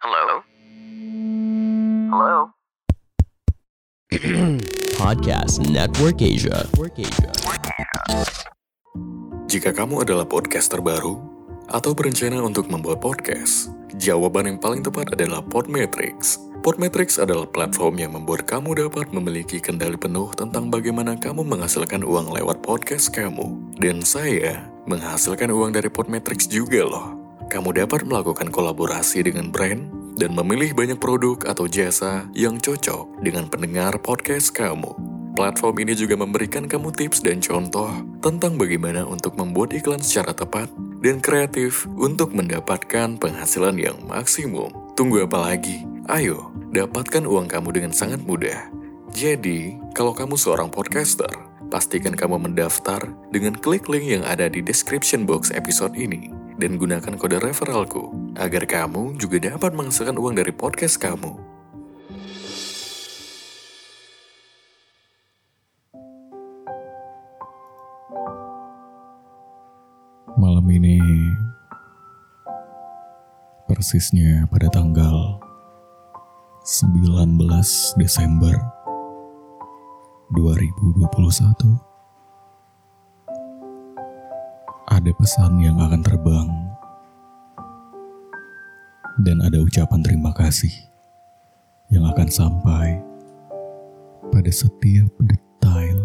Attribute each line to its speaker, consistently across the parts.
Speaker 1: Hello? Hello?
Speaker 2: Podcast Network Asia.
Speaker 3: Jika kamu adalah podcaster baru atau berencana untuk membuat podcast, jawaban yang paling tepat adalah Podmetrics. Podmetrics adalah platform yang membuat kamu dapat memiliki kendali penuh tentang bagaimana kamu menghasilkan uang lewat podcast kamu. Dan saya menghasilkan uang dari Podmetrics juga loh. Kamu dapat melakukan kolaborasi dengan brand dan memilih banyak produk atau jasa yang cocok dengan pendengar podcast kamu. Platform ini juga memberikan kamu tips dan contoh tentang bagaimana untuk membuat iklan secara tepat dan kreatif untuk mendapatkan penghasilan yang maksimum. Tunggu apa lagi? Ayo, dapatkan uang kamu dengan sangat mudah. Jadi, kalau kamu seorang podcaster, pastikan kamu mendaftar dengan klik link yang ada di description box episode ini dan gunakan kode referralku agar kamu juga dapat menghasilkan uang dari podcast kamu. Malam ini persisnya pada tanggal 19 Desember 2021 ada pesan yang akan terbang dan ada ucapan terima kasih yang akan sampai pada setiap detail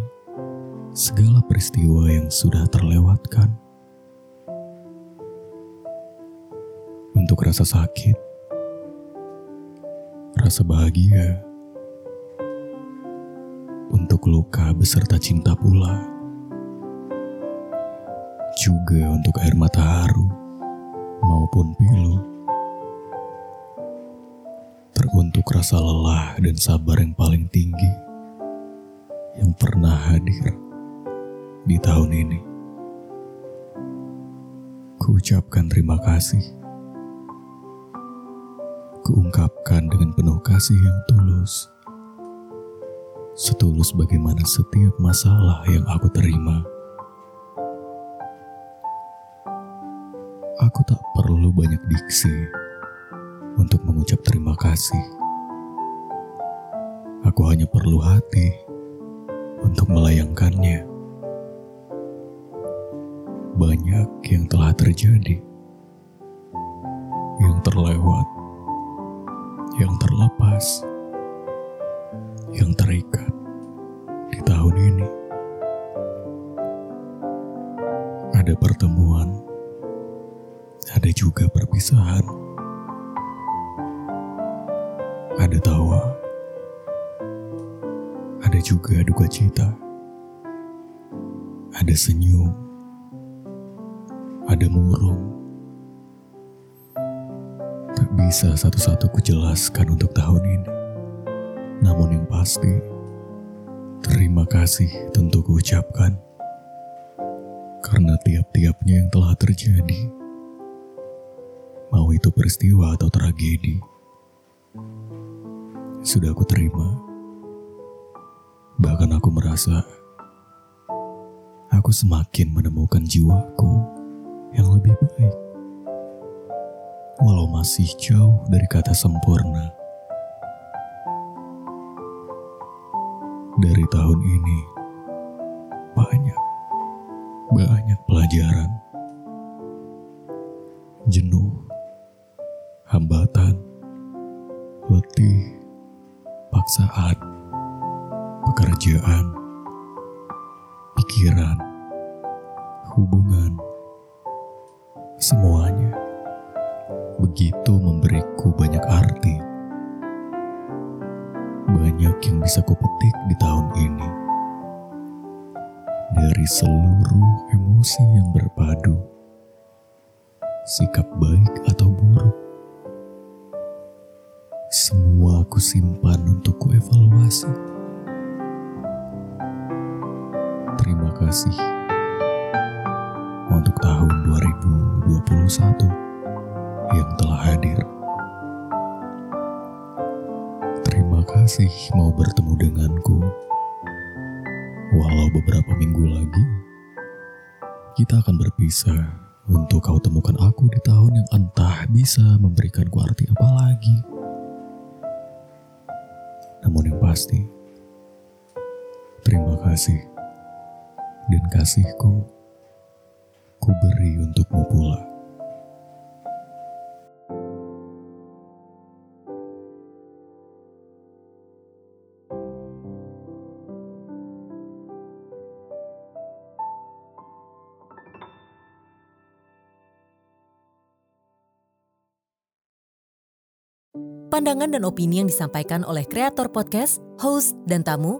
Speaker 3: segala peristiwa yang sudah terlewatkan. Untuk rasa sakit, rasa bahagia, untuk luka beserta cinta pula juga untuk air mata haru maupun pilu. Teruntuk rasa lelah dan sabar yang paling tinggi yang pernah hadir di tahun ini. Kuucapkan terima kasih. Kuungkapkan dengan penuh kasih yang tulus. Setulus bagaimana setiap masalah yang aku terima. Aku tak perlu banyak diksi untuk mengucap terima kasih. Aku hanya perlu hati untuk melayangkannya. Banyak yang telah terjadi, yang terlewat, yang terlepas, yang terikat di tahun ini. Ada pertemuan, ada juga perpisahan. Ada tawa, ada juga duka cita. Ada senyum, ada murung. Tak bisa satu-satu kujelaskan untuk tahun ini. Namun yang pasti, terima kasih tentu kuucapkan. Karena tiap-tiapnya yang telah terjadi, mau itu peristiwa atau tragedi, sudah aku terima. Bahkan aku merasa aku semakin menemukan jiwaku yang lebih baik. Walau masih jauh dari kata sempurna. Dari tahun ini, pekerjaan, pikiran, hubungan, semuanya begitu memberiku banyak arti. Banyak yang bisa kupetik di tahun ini. Dari seluruh emosi yang berpadu, sikap baik atau buruk, semua aku simpan untuk kuevaluasi. Terima kasih untuk tahun 2021 yang telah hadir. Terima kasih mau bertemu denganku. Walau beberapa minggu lagi kita akan berpisah untuk kau temukan aku di tahun yang entah bisa memberikan ku arti apa lagi. Namun yang pasti, terima kasih dan kasihku ku beri untukmu pula.
Speaker 4: Pandangan dan opini yang disampaikan oleh kreator podcast, host, dan tamu